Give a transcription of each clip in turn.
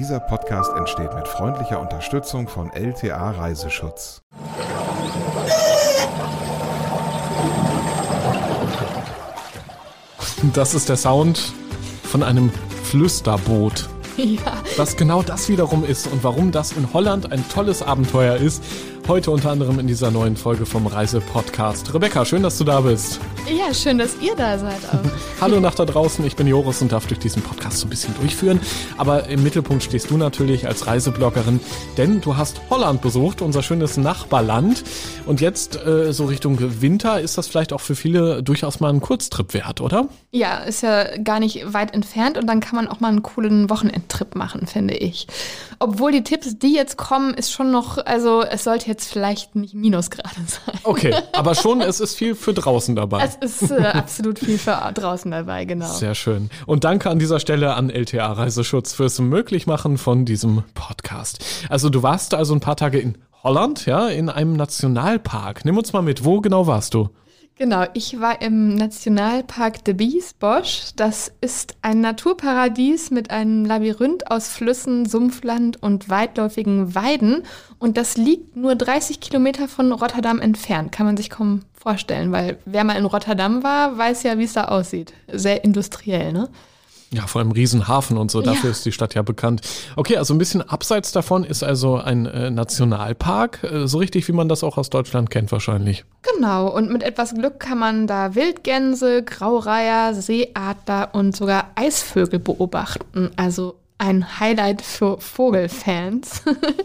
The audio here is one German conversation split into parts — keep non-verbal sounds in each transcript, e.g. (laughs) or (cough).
Dieser Podcast entsteht mit freundlicher Unterstützung von LTA Reiseschutz. Das ist der Sound von einem Flüsterboot. Ja. Was genau das wiederum ist und warum das in Holland ein tolles Abenteuer ist, heute unter anderem in dieser neuen Folge vom Reise-Podcast. Rebecca, schön, dass du da bist. Ja, schön, dass ihr da seid auch. (laughs) Hallo nach da draußen, ich bin Joris und darf durch diesen Podcast so ein bisschen durchführen. Aber im Mittelpunkt stehst du natürlich als Reisebloggerin, denn du hast Holland besucht, unser schönes Nachbarland. Und jetzt äh, so Richtung Winter ist das vielleicht auch für viele durchaus mal ein Kurztrip wert, oder? Ja, ist ja gar nicht weit entfernt und dann kann man auch mal einen coolen Wochenendtrip machen, finde ich. Obwohl die Tipps, die jetzt kommen, ist schon noch, also es sollte jetzt vielleicht nicht Minusgrade (laughs) sein. Okay, aber schon, es ist viel für draußen dabei. Es ist äh, absolut viel für draußen dabei, genau. Sehr schön. Und danke an dieser Stelle an LTA Reiseschutz fürs Möglichmachen von diesem Podcast. Also du warst also ein paar Tage in Holland, ja, in einem Nationalpark. Nimm uns mal mit, wo genau warst du? Genau, ich war im Nationalpark de Biesbosch. Das ist ein Naturparadies mit einem Labyrinth aus Flüssen, Sumpfland und weitläufigen Weiden. Und das liegt nur 30 Kilometer von Rotterdam entfernt. Kann man sich kaum vorstellen, weil wer mal in Rotterdam war, weiß ja, wie es da aussieht. Sehr industriell, ne? Ja, vor allem Riesenhafen und so, dafür Ja. ist die Stadt ja bekannt. Okay, also ein bisschen abseits davon ist also ein äh, Nationalpark, äh, so richtig wie man das auch aus Deutschland kennt wahrscheinlich. Genau, und mit etwas Glück kann man da Wildgänse, Graureiher, Seeadler und sogar Eisvögel beobachten. Also ein Highlight für Vogelfans,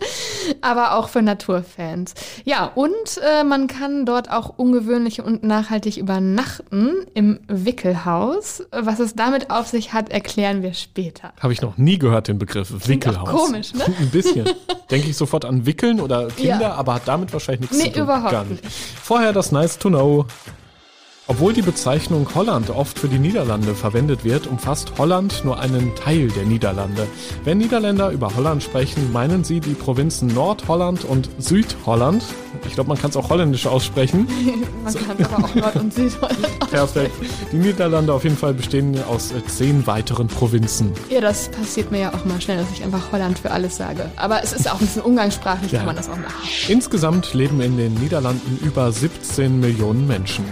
(laughs) aber auch für Naturfans. Ja, und äh, man kann dort auch ungewöhnlich und nachhaltig übernachten im Wickelhaus. Was es damit auf sich hat, erklären wir später. Habe ich noch nie gehört, den Begriff Wickelhaus. auch komisch, ne? Ein bisschen. (laughs) Denke ich sofort an Wickeln oder Kinder, Ja. aber hat damit wahrscheinlich nichts Nee, zu tun. überhaupt Gar nicht. Vorher das Nice to Know. Obwohl die Bezeichnung Holland oft für die Niederlande verwendet wird, umfasst Holland nur einen Teil der Niederlande. Wenn Niederländer über Holland sprechen, meinen sie die Provinzen Nordholland und Südholland. Ich glaube, man kann es auch holländisch aussprechen. (laughs) Man kann es aber auch Nord- und Südholland (laughs) Perfekt. Die Niederlande auf jeden Fall bestehen aus äh, zehn weiteren Provinzen. Ja, das passiert mir ja auch mal schnell, dass ich einfach Holland für alles sage. Aber es ist auch ein bisschen umgangssprachlich, Ja. kann man das auch machen. Insgesamt leben in den Niederlanden über 17 Millionen Menschen.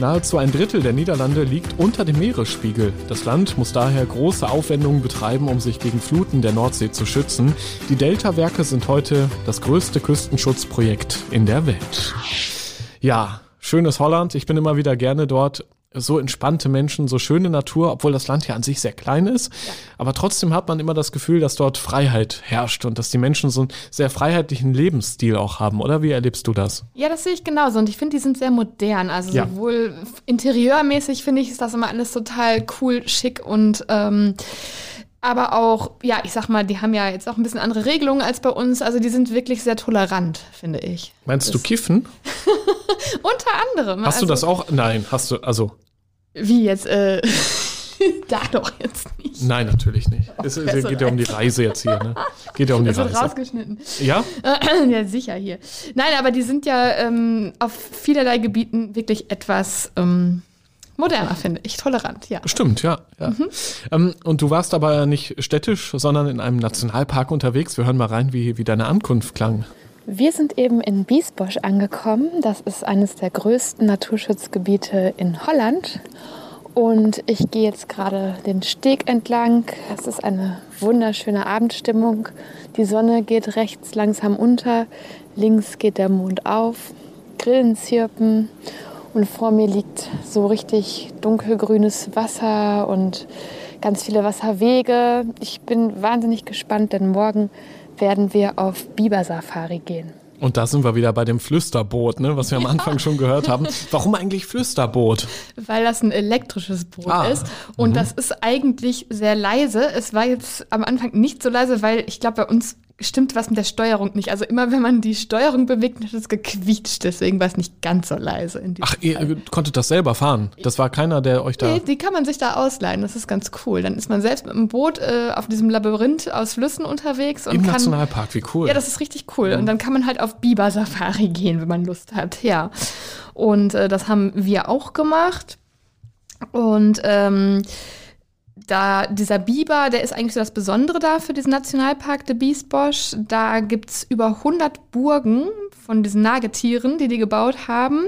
Nahezu ein Drittel der Niederlande liegt unter dem Meeresspiegel. Das Land muss daher große Aufwendungen betreiben, um sich gegen Fluten der Nordsee zu schützen. Die Delta-Werke sind heute das größte Küstenschutzprojekt in der Welt. Ja, schönes Holland. Ich bin immer wieder gerne dort. So entspannte Menschen, so schöne Natur, obwohl das Land ja an sich sehr klein ist. Aber trotzdem hat man immer das Gefühl, dass dort Freiheit herrscht und dass die Menschen so einen sehr freiheitlichen Lebensstil auch haben, oder? Wie erlebst du das? Ja, das sehe ich genauso. Und ich finde, die sind sehr modern. Also Ja. sowohl interieurmäßig finde ich, ist das immer alles total cool, schick und ähm, aber auch, ja, ich sag mal, die haben ja jetzt auch ein bisschen andere Regelungen als bei uns. Also die sind wirklich sehr tolerant, finde ich. Meinst du Das- kiffen? (laughs) Unter anderem. Hast du also, das auch? Nein, hast du, also, Wie jetzt, äh, (laughs) da doch jetzt nicht. nein, natürlich nicht. Es, es besser geht ja um die Reise jetzt hier, ne? Geht ja um die Das wird Reise. rausgeschnitten. Ja? (clears throat) ja, sicher hier. Nein, aber die sind ja ähm, auf vielerlei Gebieten wirklich etwas ähm, moderner, finde ich. Tolerant, ja. Stimmt, ja. ja. Mhm. Ähm, und du warst aber nicht städtisch, sondern in einem Nationalpark unterwegs. Wir hören mal rein, wie, wie deine Ankunft klang. Wir sind eben in Biesbosch angekommen. Das ist eines der größten Naturschutzgebiete in Holland. Und ich gehe jetzt gerade den Steg entlang. Es ist eine wunderschöne Abendstimmung. Die Sonne geht rechts langsam unter, links geht der Mond auf, Grillen zirpen und vor mir liegt so richtig dunkelgrünes Wasser und ganz viele Wasserwege. Ich bin wahnsinnig gespannt, denn morgen werden wir auf Biber-Safari gehen. Und da sind wir wieder bei dem Flüsterboot, ne, was wir am Anfang schon gehört haben. Warum eigentlich Flüsterboot? Weil das ein elektrisches Boot Ah, ist. Und das ist eigentlich sehr leise. Es war jetzt am Anfang nicht so leise, weil ich glaube, bei uns stimmt was mit der Steuerung nicht. Also immer wenn man die Steuerung bewegt, hat es gequietscht. Deswegen war es nicht ganz so leise Ach, ihr Fall. äh, konntet das selber fahren? Das war keiner, der euch da... Nee, die kann man sich da ausleihen. Das ist ganz cool. Dann ist man selbst mit dem Boot äh, auf diesem Labyrinth aus Flüssen unterwegs und Im kann. Nationalpark, wie cool. Ja, das ist richtig cool. Und dann kann man halt auf Biber-Safari gehen, wenn man Lust hat. Ja. Und äh, das haben wir auch gemacht. Und ähm, da dieser Biber, der ist eigentlich so das Besondere da für diesen Nationalpark de Biesbosch. Da gibt es über 100 Burgen von diesen Nagetieren, die die gebaut haben.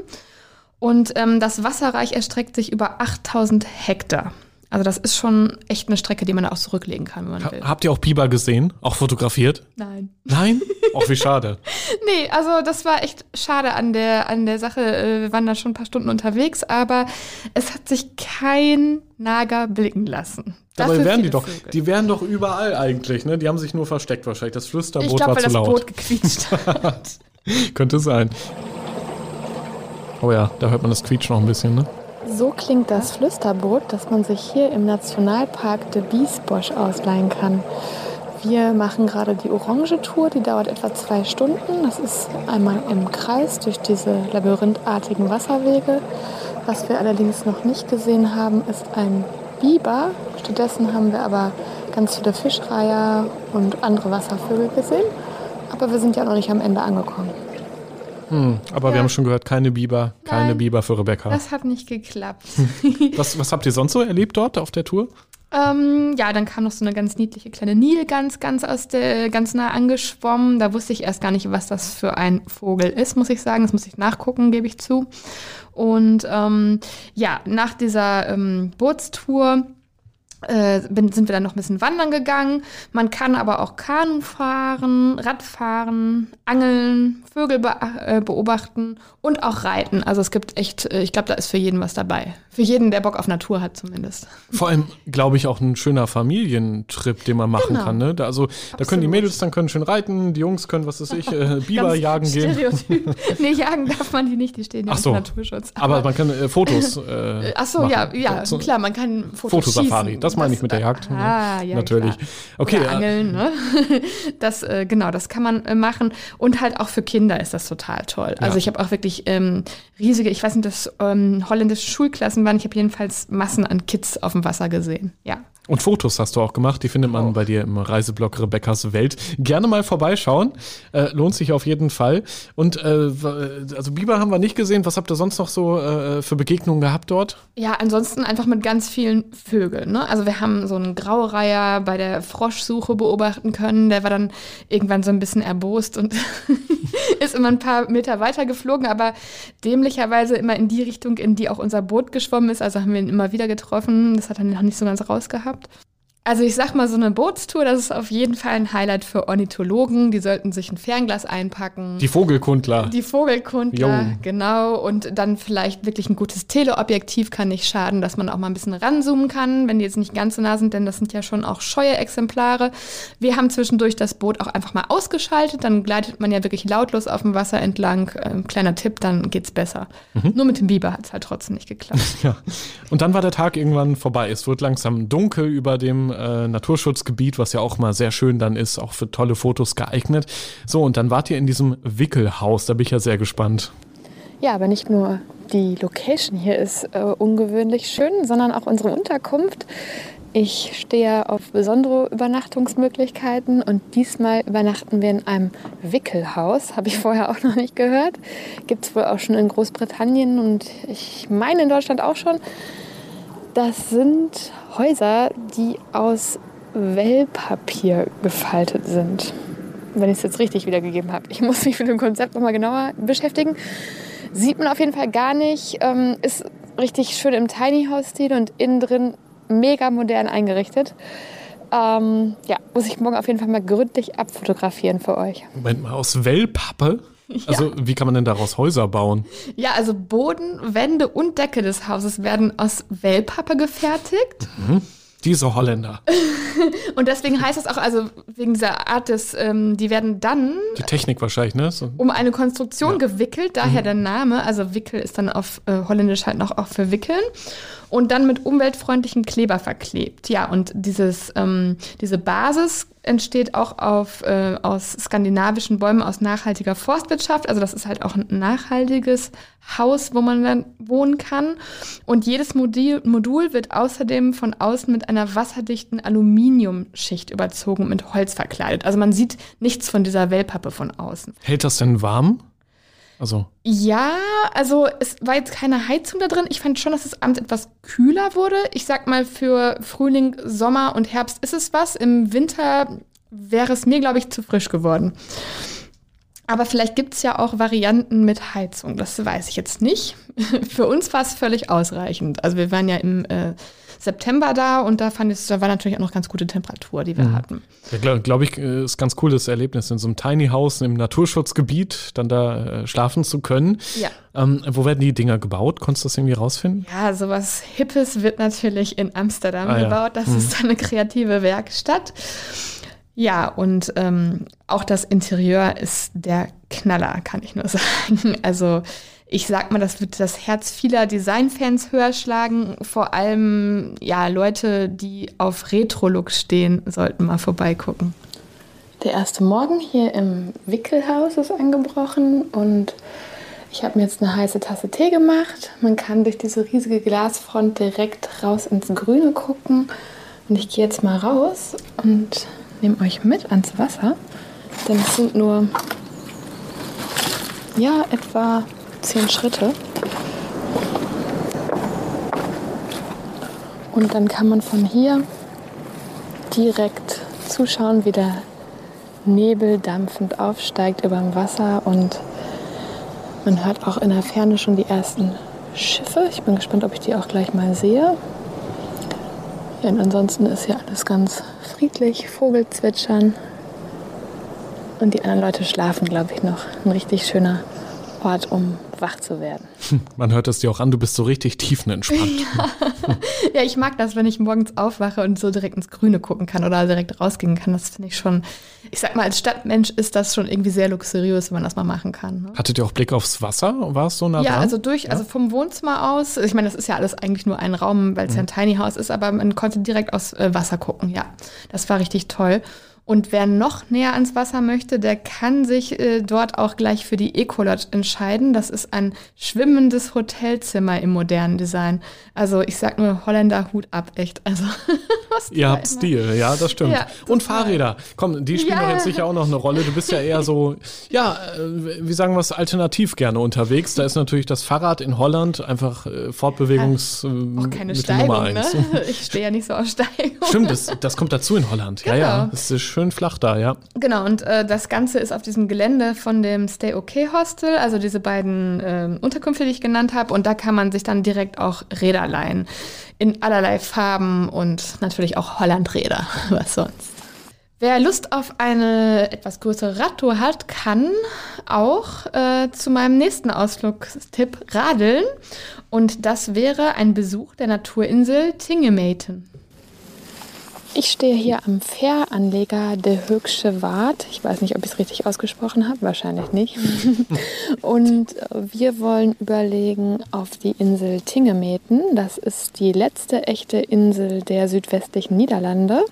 Und ähm, das Wasserreich erstreckt sich über 8000 Hektar. Also das ist schon echt eine Strecke, die man auch zurücklegen kann, wenn man Ha will. habt ihr auch Biber gesehen? Auch fotografiert? Nein. Nein? (laughs) Auch wie schade. Nee, also das war echt schade an der, an der Sache. Äh, Wir waren da schon ein paar Stunden unterwegs, aber es hat sich kein Nager blicken lassen. Dabei Dafür wären die doch, Vögel. die wären doch überall eigentlich, ne? Die haben sich nur versteckt wahrscheinlich. Das Flüsterboot ich glaube, war weil zu das laut. Boot gequietscht hat. (laughs) Könnte sein. Oh ja, da hört man das Quietsch noch ein bisschen, ne? So klingt das Flüsterboot, das man sich hier im Nationalpark de Biesbosch ausleihen kann. Wir machen gerade die Orange-Tour, die dauert etwa zwei Stunden. Das ist einmal im Kreis durch diese labyrinthartigen Wasserwege. Was wir allerdings noch nicht gesehen haben, ist ein Biber. Stattdessen haben wir aber ganz viele Fischreiher und andere Wasservögel gesehen. Aber wir sind ja noch nicht am Ende angekommen. Hm, aber Ja. wir haben schon gehört, keine Biber, keine Nein. Biber für Rebecca. Das hat nicht geklappt. (laughs) Was, was habt ihr sonst so erlebt dort auf der Tour? Ähm, ja, dann kam noch so eine ganz niedliche kleine Nilgans ganz aus der ganz nah angeschwommen. Da wusste ich erst gar nicht, was das für ein Vogel ist, muss ich sagen. Das muss ich nachgucken, gebe ich zu. Und ähm, ja, nach dieser ähm, Bootstour äh, sind wir dann noch ein bisschen wandern gegangen. Man kann aber auch Kanu fahren, Radfahren, angeln, Vögel be äh, beobachten und auch reiten. Also es gibt echt, äh, ich glaube, da ist für jeden was dabei. Für jeden, der Bock auf Natur hat zumindest. Vor allem, glaube ich, auch ein schöner Familientrip, den man machen Genau. können. Ne? Da, also, da können die Absolut. Mädels dann können schön reiten, die Jungs können, was weiß ich, äh, (laughs) Biber jagen gehen. Stereotyp. (laughs) nee, jagen darf man die nicht, die stehen ja Ach so. Naturschutz. Aber man kann äh, Fotos. (laughs) Äh, Ach so, machen. ja, ja, So- klar, man kann Fotos Fotosafari, schießen. das meine ich mit der Jagd. Ah, ja, Natürlich. Klar. Okay, Oder äh, Angeln, ne? (laughs) Das, äh, genau, das kann man äh, machen. Und halt auch für Kinder ist das total toll. Also Ja. ich habe auch wirklich ähm, riesige, ich weiß nicht, das ähm, holländische Schulklassen waren. Ich habe jedenfalls Massen an Kids auf dem Wasser gesehen. Ja. Und Fotos hast du auch gemacht, die findet man bei dir im Reiseblog Rebecca's Welt. Gerne mal vorbeischauen, äh, lohnt sich auf jeden Fall. Und äh, also Biber haben wir nicht gesehen. Was habt ihr sonst noch so äh, für Begegnungen gehabt dort? Ja, ansonsten einfach mit ganz vielen Vögeln. Ne? Also wir haben so einen Graureiher bei der Froschsuche beobachten können. Der war dann irgendwann so ein bisschen erbost und (laughs) ist immer ein paar Meter weiter geflogen, aber dämlicherweise immer in die Richtung, in die auch unser Boot geschwommen ist. Also haben wir ihn immer wieder getroffen. Das hat er noch nicht so ganz rausgehabt gehabt. Also ich sag mal, so eine Bootstour, das ist auf jeden Fall ein Highlight für Ornithologen. Die sollten sich ein Fernglas einpacken. Die Vogelkundler. Die Vogelkundler, Jo. genau. Und dann vielleicht wirklich ein gutes Teleobjektiv kann nicht schaden, dass man auch mal ein bisschen ranzoomen kann, wenn die jetzt nicht ganz so nah sind, denn das sind ja schon auch scheue Exemplare. Wir haben zwischendurch das Boot auch einfach mal ausgeschaltet, dann gleitet man ja wirklich lautlos auf dem Wasser entlang. Ähm, kleiner Tipp, dann geht's besser. Mhm. Nur mit dem Biber hat's halt trotzdem nicht geklappt. (laughs) Ja. Und dann war der Tag irgendwann vorbei. Es wird langsam dunkel über dem äh, Naturschutzgebiet, was ja auch mal sehr schön dann ist, auch für tolle Fotos geeignet. So, und dann wart ihr in diesem Wickelhaus. Da bin ich ja sehr gespannt. Ja, aber nicht nur die Location hier ist äh, ungewöhnlich schön, sondern auch unsere Unterkunft. Ich stehe auf besondere Übernachtungsmöglichkeiten und diesmal übernachten wir in einem Wickelhaus. Habe ich vorher auch noch nicht gehört. Gibt es wohl auch schon in Großbritannien und ich meine in Deutschland auch schon. Das sind Häuser, die aus Wellpapier gefaltet sind. Wenn ich es jetzt richtig wiedergegeben habe. Ich muss mich mit dem Konzept nochmal genauer beschäftigen. Sieht man auf jeden Fall gar nicht. Ähm, ist richtig schön im Tiny House-Stil und innen drin mega modern eingerichtet. Ähm, ja, muss ich morgen auf jeden Fall mal gründlich abfotografieren für euch. Moment mal, aus Wellpappe? (laughs) Also, wie kann man denn daraus Häuser bauen? ja, also Boden, Wände und Decke des Hauses werden aus Wellpappe gefertigt. Diese Holländer. (laughs) Und deswegen heißt es auch, also wegen dieser Art des, ähm, die werden dann Die Technik wahrscheinlich, ne? So, um eine Konstruktion Ja. gewickelt, daher der Name. Also Wickel ist dann auf äh, Holländisch halt noch auch für Wickeln. Und dann mit umweltfreundlichem Kleber verklebt. Ja, und dieses, ähm, diese Basis entsteht auch auf, äh, aus skandinavischen Bäumen aus nachhaltiger Forstwirtschaft. Also das ist halt auch ein nachhaltiges Haus, wo man dann wohnen kann. Und jedes Modul, Modul wird außerdem von außen mit einer wasserdichten Aluminiumschicht überzogen und mit Holz verkleidet. Also man sieht nichts von dieser Wellpappe von außen. hält das denn warm? Also Ja, also es war jetzt keine Heizung da drin. Ich fand schon, dass es abends etwas kühler wurde. Ich sag mal, für Frühling, Sommer und Herbst ist es was. Im Winter wäre es mir, glaube ich, zu frisch geworden. Aber vielleicht gibt es ja auch Varianten mit Heizung. Das weiß ich jetzt nicht. (laughs) Für uns war es völlig ausreichend. Also wir waren ja im äh, September da und da fand ich, da war natürlich auch noch ganz gute Temperatur, die wir Mhm. hatten. Ja, glaube glaub ich, äh, ist ganz cooles Erlebnis, in so einem Tiny House im Naturschutzgebiet dann da äh, schlafen zu können. Ja. Ähm, wo werden die Dinger gebaut? Konntest du das irgendwie rausfinden? Ja, sowas Hippes wird natürlich in Amsterdam Ah, ja. gebaut. Das Mhm. ist eine (laughs) kreative Werkstatt. Ja, und ähm, auch das Interieur ist der Knaller, kann ich nur (laughs) sagen. Also ich sag mal, das wird das Herz vieler Designfans höher schlagen. Vor allem, ja, Leute, die auf Retro-Look stehen, sollten mal vorbeigucken. Der erste Morgen hier im Wickelhaus ist angebrochen und ich habe mir jetzt eine heiße Tasse Tee gemacht. Man kann durch diese riesige Glasfront direkt raus ins Grüne gucken. Und ich gehe jetzt mal raus und nehme euch mit ans Wasser. Denn es sind nur, ja, etwa zehn Schritte. Und dann kann man von hier direkt zuschauen, wie der Nebel dampfend aufsteigt über dem Wasser und man hört auch in der Ferne schon die ersten Schiffe. Ich bin gespannt, ob ich die auch gleich mal sehe. Ja, ansonsten ist hier alles ganz friedlich, Vogelzwitschern. Und die anderen Leute schlafen, glaube ich, noch. Ein richtig schöner Ort, um wach zu werden. Man hört es dir auch an, du bist so richtig tiefenentspannt. (laughs) Ja, ich mag das, wenn ich morgens aufwache und so direkt ins Grüne gucken kann oder direkt rausgehen kann. Das finde ich schon, ich sag mal, als Stadtmensch ist das schon irgendwie sehr luxuriös, wenn man das mal machen kann. Ne? Hattet ihr auch Blick aufs Wasser? War es so nah Ja, dran? also durch, also vom Wohnzimmer aus, ich meine, das ist ja alles eigentlich nur ein Raum, weil es ja ein Tiny House ist, aber man konnte direkt aus äh, Wasser gucken, ja. Das war richtig toll. Und wer noch näher ans Wasser möchte, der kann sich äh, dort auch gleich für die Ecolodge entscheiden. Das ist ein schwimmendes Hotelzimmer im modernen Design. Also ich sag nur Holländer Hut ab, echt. Also (laughs) Ihr habt immer- Stil, ja, das stimmt. Ja, Und. Fahrräder. Komm, die spielen Ja. doch jetzt sicher auch noch eine Rolle. Du bist ja eher so, ja, äh, wie sagen wir es, alternativ gerne unterwegs. Da ist natürlich das Fahrrad in Holland einfach äh, Fortbewegungs äh, Auch keine Mittel Steigung, Nummer ne? eins. (laughs) Ich stehe ja nicht so auf Steigung. Stimmt, das, das kommt dazu in Holland. Ja, ja. Genau. Es ist schön flach da, ja. Genau, und äh, das Ganze ist auf diesem Gelände von dem Stay Okay Hostel, also diese beiden ähm, Unterkünfte, die ich genannt habe. Und da kann man sich dann direkt auch Räder leihen. In allerlei Farben und natürlich auch Hollandräder. (laughs) Was sonst? Wer Lust auf eine etwas größere Radtour hat, kann auch äh, zu meinem nächsten Ausflugstipp radeln. Und das wäre ein Besuch der Naturinsel Tingemeten. Ich stehe hier am Fähranleger De Höchsche Waard. Ich weiß nicht, ob ich es richtig ausgesprochen habe, wahrscheinlich nicht. (laughs) Und äh, wir wollen überlegen auf die Insel Tingemeten. Das ist die letzte echte Insel der südwestlichen Niederlande.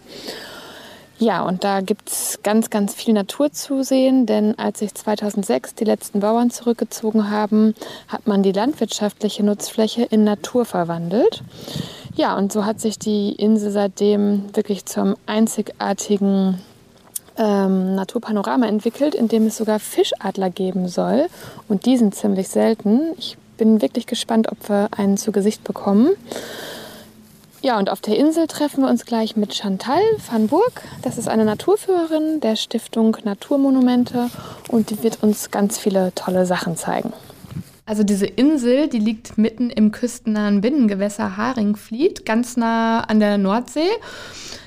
Ja, und da gibt es ganz, ganz viel Natur zu sehen, denn als sich 2006 die letzten Bauern zurückgezogen haben, hat man die landwirtschaftliche Nutzfläche in Natur verwandelt. Ja, und so hat sich die Insel seitdem wirklich zum einzigartigen ähm, Naturpanorama entwickelt, in dem es sogar Fischadler geben soll. Und die sind ziemlich selten. Ich bin wirklich gespannt, ob wir einen zu Gesicht bekommen. Ja, und auf der Insel treffen wir uns gleich mit Chantal van Burg. Das ist eine Naturführerin der Stiftung Naturmonumente und die wird uns ganz viele tolle Sachen zeigen. Also diese Insel, die liegt mitten im küstennahen Binnengewässer Haringvliet, ganz nah an der Nordsee.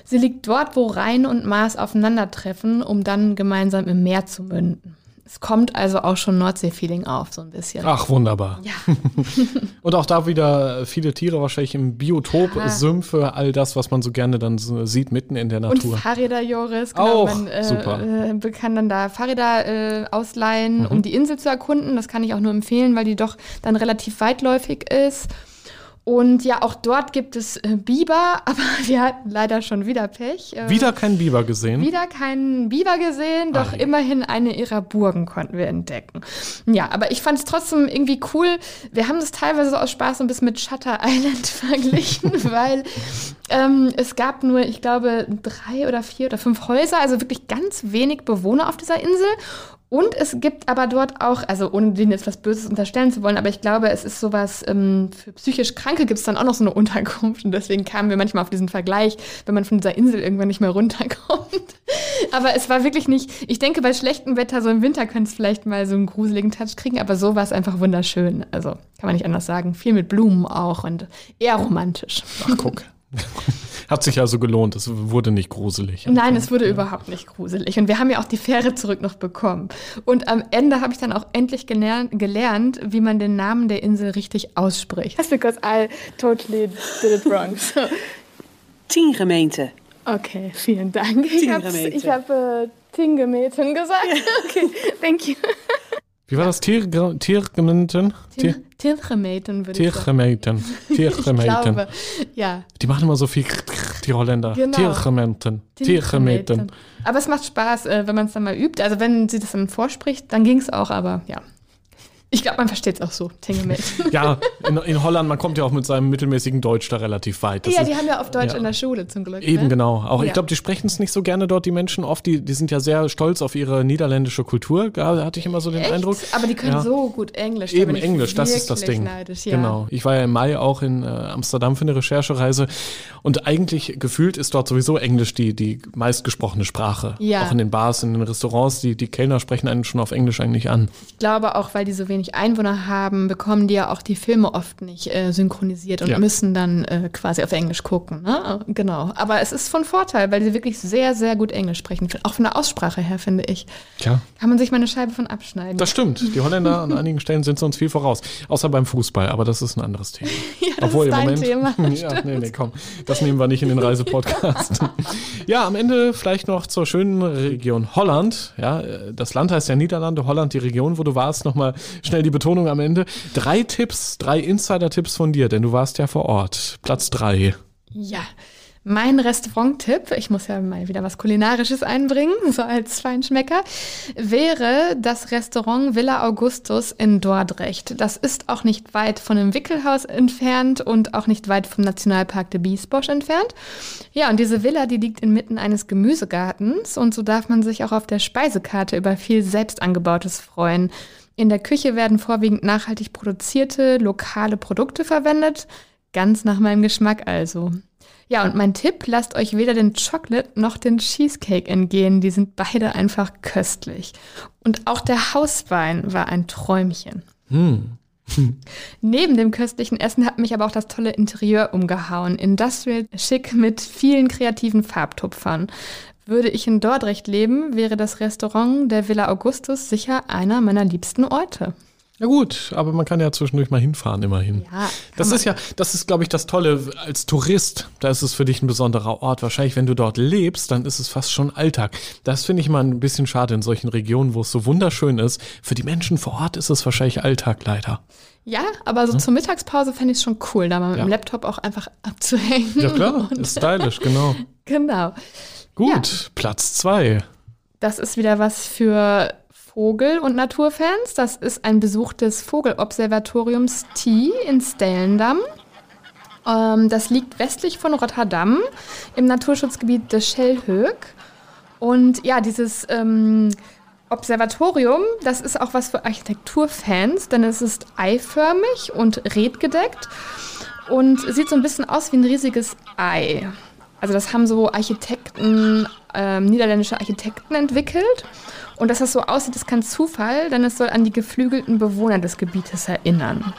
Sie liegt dort, wo Rhein und Maas aufeinandertreffen, um dann gemeinsam im Meer zu münden. Es kommt also auch schon Nordsee-Feeling auf, so ein bisschen. Ach, wunderbar. Ja, (laughs) Und auch da wieder viele Tiere wahrscheinlich im Biotop, Ja. Sümpfe, all das, was man so gerne dann so sieht mitten in der und Natur. Fahrräder, Joris. Genau, Auch, man äh, super. Äh, kann dann da Fahrräder äh, ausleihen, Mhm. um die Insel zu erkunden. Das kann ich auch nur empfehlen, weil die doch dann relativ weitläufig ist. Und ja, auch dort gibt es äh, Biber, (laughs) aber wir hatten leider schon wieder Pech. Äh, Wieder kein Biber gesehen. Wieder keinen Biber gesehen, doch je. immerhin eine ihrer Burgen konnten wir entdecken. Ja, aber ich fand es trotzdem irgendwie cool. Wir haben das teilweise so aus Spaß ein bisschen mit Shutter Island (laughs) verglichen, (laughs) weil ähm, es gab nur, ich glaube, drei oder vier oder fünf Häuser, also wirklich ganz wenig Bewohner auf dieser Insel. Und es gibt aber dort auch, also ohne denen jetzt was Böses unterstellen zu wollen, aber ich glaube, es ist sowas, ähm, für psychisch Kranke gibt es dann auch noch so eine Unterkunft und deswegen kamen wir manchmal auf diesen Vergleich, wenn man von dieser Insel irgendwann nicht mehr runterkommt. (laughs) aber es war wirklich nicht, ich denke, bei schlechtem Wetter, so im Winter könnte es vielleicht mal so einen gruseligen Touch kriegen, aber so war es einfach wunderschön. Also kann man nicht anders sagen. Viel mit Blumen auch und eher romantisch. Ach, guck. (laughs) Hat sich also gelohnt. Es wurde nicht gruselig. Nein, es wurde ja. überhaupt nicht gruselig. Und wir haben ja auch die Fähre zurück noch bekommen. Und am Ende habe ich dann auch endlich gelernt, gelernt, wie man den Namen der Insel richtig ausspricht. That's because I totally did it wrong. (laughs) So. Tiengemeente. Okay, vielen Dank. Ich habe hab, äh, Tingemeten gesagt. (laughs) Okay, thank you. Wie war das? Tiergemeten? Tiergemeten würde Tiergemeten. (laughs) Tiergemeten. ja. Die machen immer so viel die Holländer. Genau. Tiergemeten. Tiergemeten. Aber es macht Spaß, äh, wenn man es dann mal übt. Also wenn sie das dann vorspricht, dann ging es auch, aber ja. Ich glaube, man versteht es auch so, Tingelmeld. (laughs) ja, in, in, Holland, man kommt ja auch mit seinem mittelmäßigen Deutsch da relativ weit. Das ja, ist, die haben ja auf Deutsch ja. in der Schule zum Glück. Eben, ne? genau. Auch ja. ich glaube, die sprechen es nicht so gerne dort, die Menschen oft. Die, die sind ja sehr stolz auf ihre niederländische Kultur, da hatte ich immer so den Echt? Eindruck. Aber die können ja. so gut Englisch. Eben, Englisch, das ist das Ding. Neidisch, genau. Ich war ja im Mai auch in äh, Amsterdam für eine Recherchereise und eigentlich gefühlt ist dort sowieso Englisch die, die meistgesprochene Sprache. Ja. Auch in den Bars, in den Restaurants, die, die Kellner sprechen einen schon auf Englisch eigentlich an. Ich glaube auch, weil die so wenig Einwohner haben, bekommen die ja auch die Filme oft nicht äh, synchronisiert und ja. müssen dann äh, quasi auf Englisch gucken. Ne? Genau. Aber es ist von Vorteil, weil sie wirklich sehr, sehr gut Englisch sprechen. Auch von der Aussprache her, finde ich. Ja. Kann man sich mal eine Scheibe von abschneiden. Das stimmt. Die Holländer an (laughs) einigen Stellen sind uns viel voraus. Außer beim Fußball, aber das ist ein anderes Thema. (laughs) ja, das Obwohl, ist dein Moment, Thema. (laughs) ja, nee, nee, komm. Das nehmen wir nicht in den Reisepodcast. ja, am Ende vielleicht noch zur schönen Region Holland. Ja, das Land heißt ja Niederlande, Holland, die Region, wo du warst. Nochmal schnell die Betonung am Ende. Drei Tipps, drei Insider-Tipps von dir, denn du warst ja vor Ort. Platz drei. Ja. Mein Restaurant-Tipp, ich muss ja mal wieder was Kulinarisches einbringen, so als Feinschmecker, wäre das Restaurant Villa Augustus in Dordrecht. Das ist auch nicht weit von dem Wickelhaus entfernt und auch nicht weit vom Nationalpark de Biesbosch entfernt. Ja, und diese Villa, die liegt inmitten eines Gemüsegartens und so darf man sich auch auf der Speisekarte über viel selbstangebautes freuen. In der Küche werden vorwiegend nachhaltig produzierte, lokale Produkte verwendet. Ganz nach meinem Geschmack also. Ja, und mein Tipp, lasst euch weder den Chocolate noch den Cheesecake entgehen. Die sind beide einfach köstlich. Und auch der Hauswein war ein Träumchen. Hm. (laughs) Neben dem köstlichen Essen hat mich aber auch das tolle Interieur umgehauen. Industrial schick mit vielen kreativen Farbtupfern. Würde ich in Dordrecht leben, wäre das Restaurant der Villa Augustus sicher einer meiner liebsten Orte. Ja gut, aber man kann ja zwischendurch mal hinfahren, immerhin. Ja, das ist ja, das ist, glaube ich, das Tolle als Tourist. Da ist es für dich ein besonderer Ort. Wahrscheinlich, wenn du dort lebst, dann ist es fast schon Alltag. Das finde ich mal ein bisschen schade in solchen Regionen, wo es so wunderschön ist. Für die Menschen vor Ort ist es wahrscheinlich Alltag leider. Ja, aber so hm? zur Mittagspause fände ich es schon cool, da mal mit ja. dem Laptop auch einfach abzuhängen. Ja klar, (laughs) ist stylisch, genau. (laughs) genau. Gut, ja. Platz zwei. Das ist wieder was für Vogel- und Naturfans. Das ist ein Besuch des Vogelobservatoriums T in Stellendam. Ähm, das liegt westlich von Rotterdam im Naturschutzgebiet de Schellhöck. Und ja, dieses ähm, Observatorium, das ist auch was für Architekturfans, denn es ist eiförmig und redgedeckt und sieht so ein bisschen aus wie ein riesiges Ei. Also das haben so Architekten, ähm, niederländische Architekten entwickelt. Und dass das so aussieht, ist kein Zufall, denn es soll an die geflügelten Bewohner des Gebietes erinnern.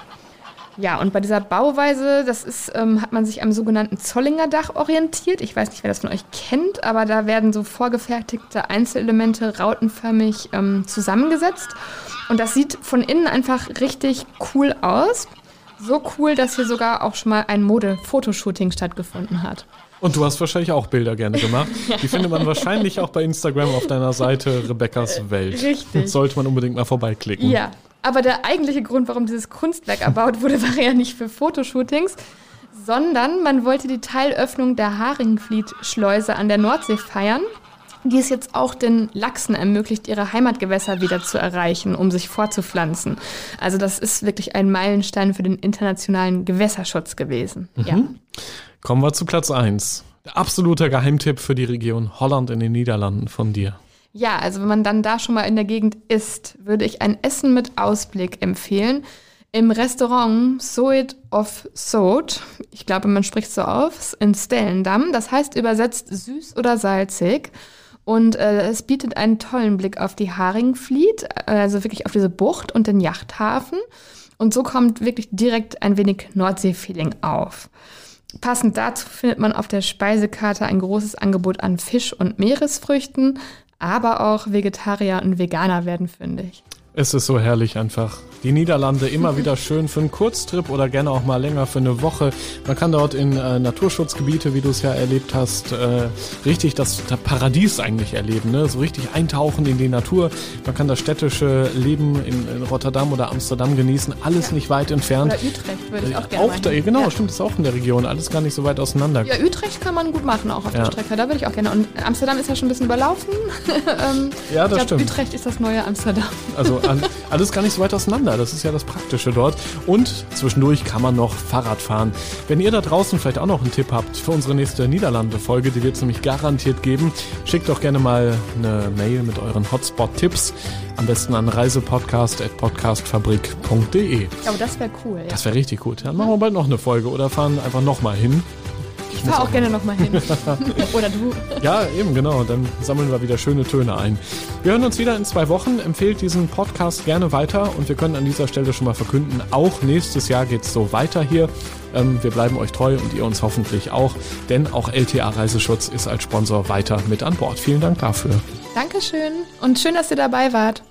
Ja, und bei dieser Bauweise, das ist, ähm, hat man sich am sogenannten Zollinger Dach orientiert. Ich weiß nicht, wer das von euch kennt, aber da werden so vorgefertigte Einzelelemente rautenförmig ähm, zusammengesetzt. Und das sieht von innen einfach richtig cool aus. So cool, dass hier sogar auch schon mal ein Mode-Fotoshooting stattgefunden hat. Und du hast wahrscheinlich auch Bilder gerne gemacht. (laughs) Die findet man wahrscheinlich auch bei Instagram auf deiner Seite Rebecca's Welt. Richtig. Sollte man unbedingt mal vorbeiklicken. Ja, aber der eigentliche Grund, warum dieses Kunstwerk erbaut wurde, (laughs) war ja nicht für Fotoshootings, sondern man wollte die Teilöffnung der Haringfleet-Schleuse an der Nordsee feiern die es jetzt auch den Lachsen ermöglicht, ihre Heimatgewässer wieder zu erreichen, um sich fortzupflanzen. Also das ist wirklich ein Meilenstein für den internationalen Gewässerschutz gewesen. Mhm. Ja. Kommen wir zu Platz 1. Der absolute Geheimtipp für die Region Holland in den Niederlanden von dir. Ja, also wenn man dann da schon mal in der Gegend ist, würde ich ein Essen mit Ausblick empfehlen. Im Restaurant Soit of Sod, ich glaube, man spricht so auf, in Stellendamm. Das heißt übersetzt süß oder salzig. Und äh, es bietet einen tollen Blick auf die Haringfleet, also wirklich auf diese Bucht und den Yachthafen. Und so kommt wirklich direkt ein wenig Nordsee-Feeling auf. Passend dazu findet man auf der Speisekarte ein großes Angebot an Fisch und Meeresfrüchten, aber auch Vegetarier und Veganer werden fündig. Es ist so herrlich einfach. Die Niederlande immer (laughs) wieder schön für einen Kurztrip oder gerne auch mal länger für eine Woche. Man kann dort in äh, Naturschutzgebiete, wie du es ja erlebt hast, äh, richtig das, das, Paradies eigentlich erleben. Ne? So richtig eintauchen in die Natur. Man kann das städtische Leben in, in Rotterdam oder Amsterdam genießen. Alles ja. nicht weit entfernt. Oder Utrecht würde ich auch gerne auch da, Genau, ja. stimmt, ist auch in der Region. Alles gar nicht so weit auseinander. Ja, Utrecht kann man gut machen, auch auf ja. der Strecke. Da würde ich auch gerne. Und Amsterdam ist ja schon ein bisschen überlaufen. (laughs) ähm, ja, das ich glaub, stimmt. Utrecht ist das neue Amsterdam. Also an, (laughs) alles gar nicht so weit auseinander. Das ist ja das Praktische dort. Und zwischendurch kann man noch Fahrrad fahren. Wenn ihr da draußen vielleicht auch noch einen Tipp habt für unsere nächste Niederlande-Folge, die wird es nämlich garantiert geben, schickt doch gerne mal eine Mail mit euren Hotspot-Tipps. Am besten an reisepodcast.podcastfabrik.de. Aber das wäre cool. Ja. Das wäre richtig gut. Dann machen wir bald noch eine Folge oder fahren einfach nochmal hin. Ich fahre auch gerne nochmal hin. (laughs) Oder du. Ja, eben, genau. Dann sammeln wir wieder schöne Töne ein. Wir hören uns wieder in zwei Wochen. Empfehlt diesen Podcast gerne weiter und wir können an dieser Stelle schon mal verkünden, auch nächstes Jahr geht es so weiter hier. Ähm, wir bleiben euch treu und ihr uns hoffentlich auch, denn auch LTA Reiseschutz ist als Sponsor weiter mit an Bord. Vielen Dank dafür. Dankeschön und schön, dass ihr dabei wart.